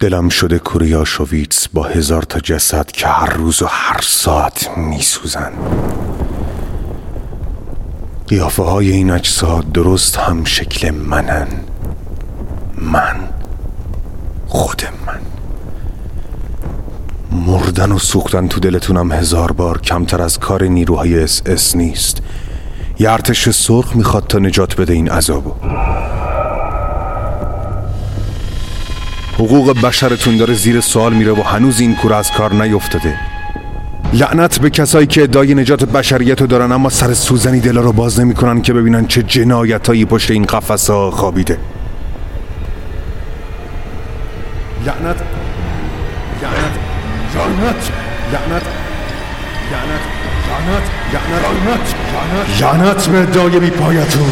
دلم شده کوره‌ی آشویتس با هزار تا جسد که هر روز و هر ساعت میسوزن. قیافه های این اجساد درست هم شکل منن. من خود من. مردن و سوختن تو دلتونم هزار بار کمتر از کار نیروهای اس اس نیست. یه ارتش سرخ می‌خواد تا نجات بده این عذابو. حقوق بشرتون داره زیر سوال میره و هنوز این کوره از کار نیفتاده لعنت به کسایی که ادعای نجات بشریت رو دارن اما سر سوزنی دلا رو باز نمی‌کنن که ببینن چه جنایتایی پشت این قفس ها خوابیده لعنت لعنت لعنت لعنت لعنت لعنت لعنت لعنت به ادعای بی پایتون